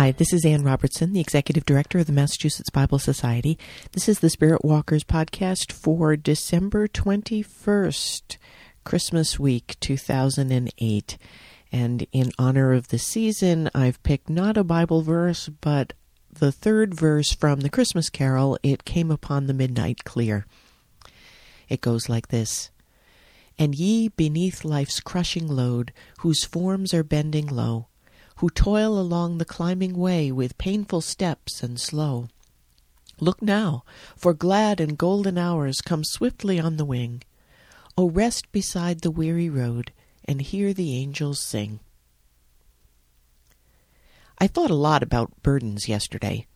Hi, this is Ann Robertson, the Executive Director of the Massachusetts Bible Society. This is the Spirit Walkers podcast for December 21st, Christmas week 2008. And in honor of the season, I've picked not a Bible verse, but the third verse from the Christmas Carol, It Came Upon the Midnight Clear. It goes like this And ye beneath life's crushing load, whose forms are bending low, who toil along the climbing way with painful steps and slow. Look now, for glad and golden hours come swiftly on the wing. O rest beside the weary road and hear the angels sing. I thought a lot about burdens yesterday.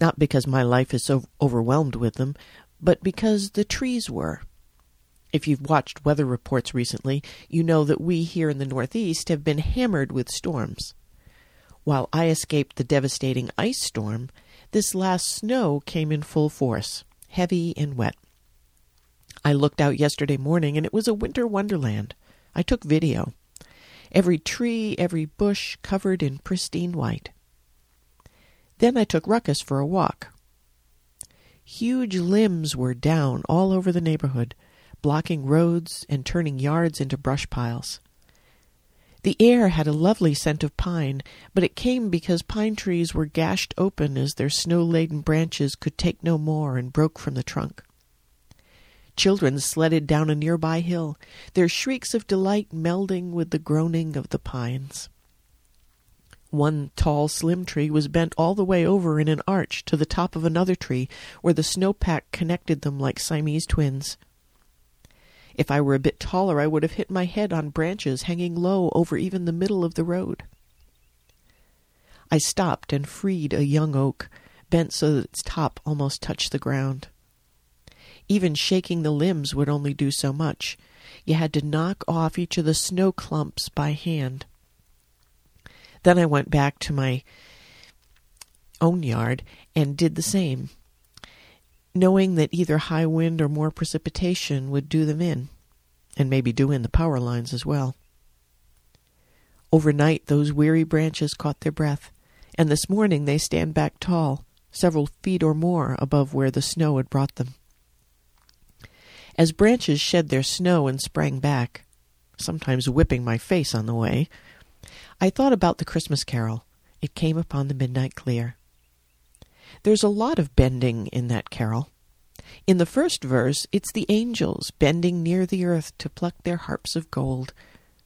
Not because my life is so overwhelmed with them, but because the trees were. If you've watched weather reports recently, you know that we here in the Northeast have been hammered with storms. While I escaped the devastating ice storm, this last snow came in full force, heavy and wet. I looked out yesterday morning and it was a winter wonderland. I took video. Every tree, every bush covered in pristine white. Then I took Ruckus for a walk. Huge limbs were down all over the neighborhood, blocking roads and turning yards into brush piles. The air had a lovely scent of pine, but it came because pine trees were gashed open as their snow laden branches could take no more and broke from the trunk. Children sledded down a nearby hill, their shrieks of delight melding with the groaning of the pines. One tall, slim tree was bent all the way over in an arch to the top of another tree, where the snowpack connected them like Siamese twins. If I were a bit taller, I would have hit my head on branches hanging low over even the middle of the road. I stopped and freed a young oak, bent so that its top almost touched the ground. Even shaking the limbs would only do so much. You had to knock off each of the snow clumps by hand. Then I went back to my own yard and did the same knowing that either high wind or more precipitation would do them in, and maybe do in the power lines as well. Overnight, those weary branches caught their breath, and this morning they stand back tall, several feet or more above where the snow had brought them. As branches shed their snow and sprang back, sometimes whipping my face on the way, I thought about the Christmas carol. It came upon the midnight clear. There's a lot of bending in that carol. In the first verse, it's the angels bending near the earth to pluck their harps of gold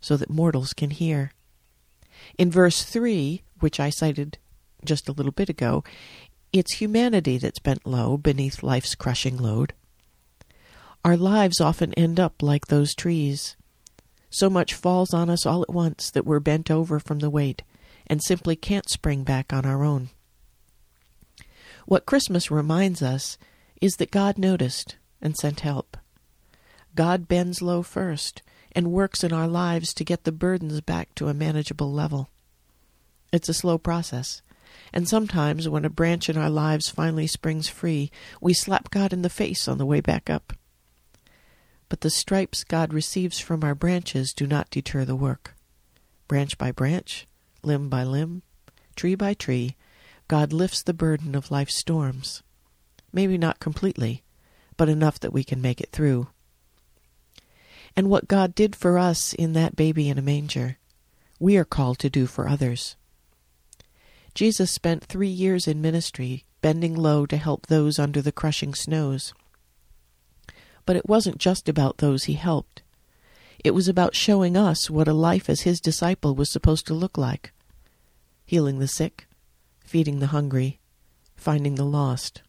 so that mortals can hear. In verse 3, which I cited just a little bit ago, it's humanity that's bent low beneath life's crushing load. Our lives often end up like those trees. So much falls on us all at once that we're bent over from the weight and simply can't spring back on our own. What Christmas reminds us is that God noticed and sent help. God bends low first and works in our lives to get the burdens back to a manageable level. It's a slow process, and sometimes when a branch in our lives finally springs free, we slap God in the face on the way back up. But the stripes God receives from our branches do not deter the work. Branch by branch, limb by limb, tree by tree, God lifts the burden of life's storms. Maybe not completely, but enough that we can make it through. And what God did for us in that baby in a manger, we are called to do for others. Jesus spent three years in ministry, bending low to help those under the crushing snows. But it wasn't just about those he helped. It was about showing us what a life as his disciple was supposed to look like healing the sick, feeding the hungry, finding the lost.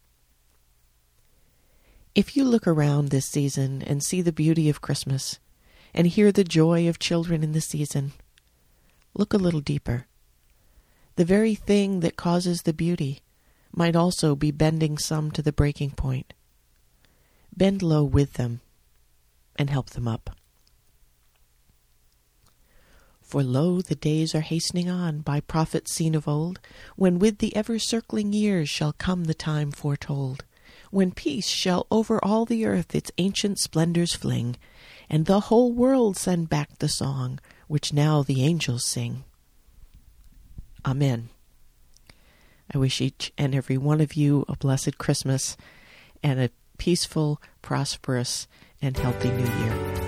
If you look around this season and see the beauty of Christmas and hear the joy of children in the season, look a little deeper. The very thing that causes the beauty might also be bending some to the breaking point. Bend low with them and help them up. For lo, the days are hastening on by prophets seen of old, when with the ever circling years shall come the time foretold, when peace shall over all the earth its ancient splendors fling, and the whole world send back the song which now the angels sing. Amen. I wish each and every one of you a blessed Christmas and a peaceful, prosperous, and healthy new year.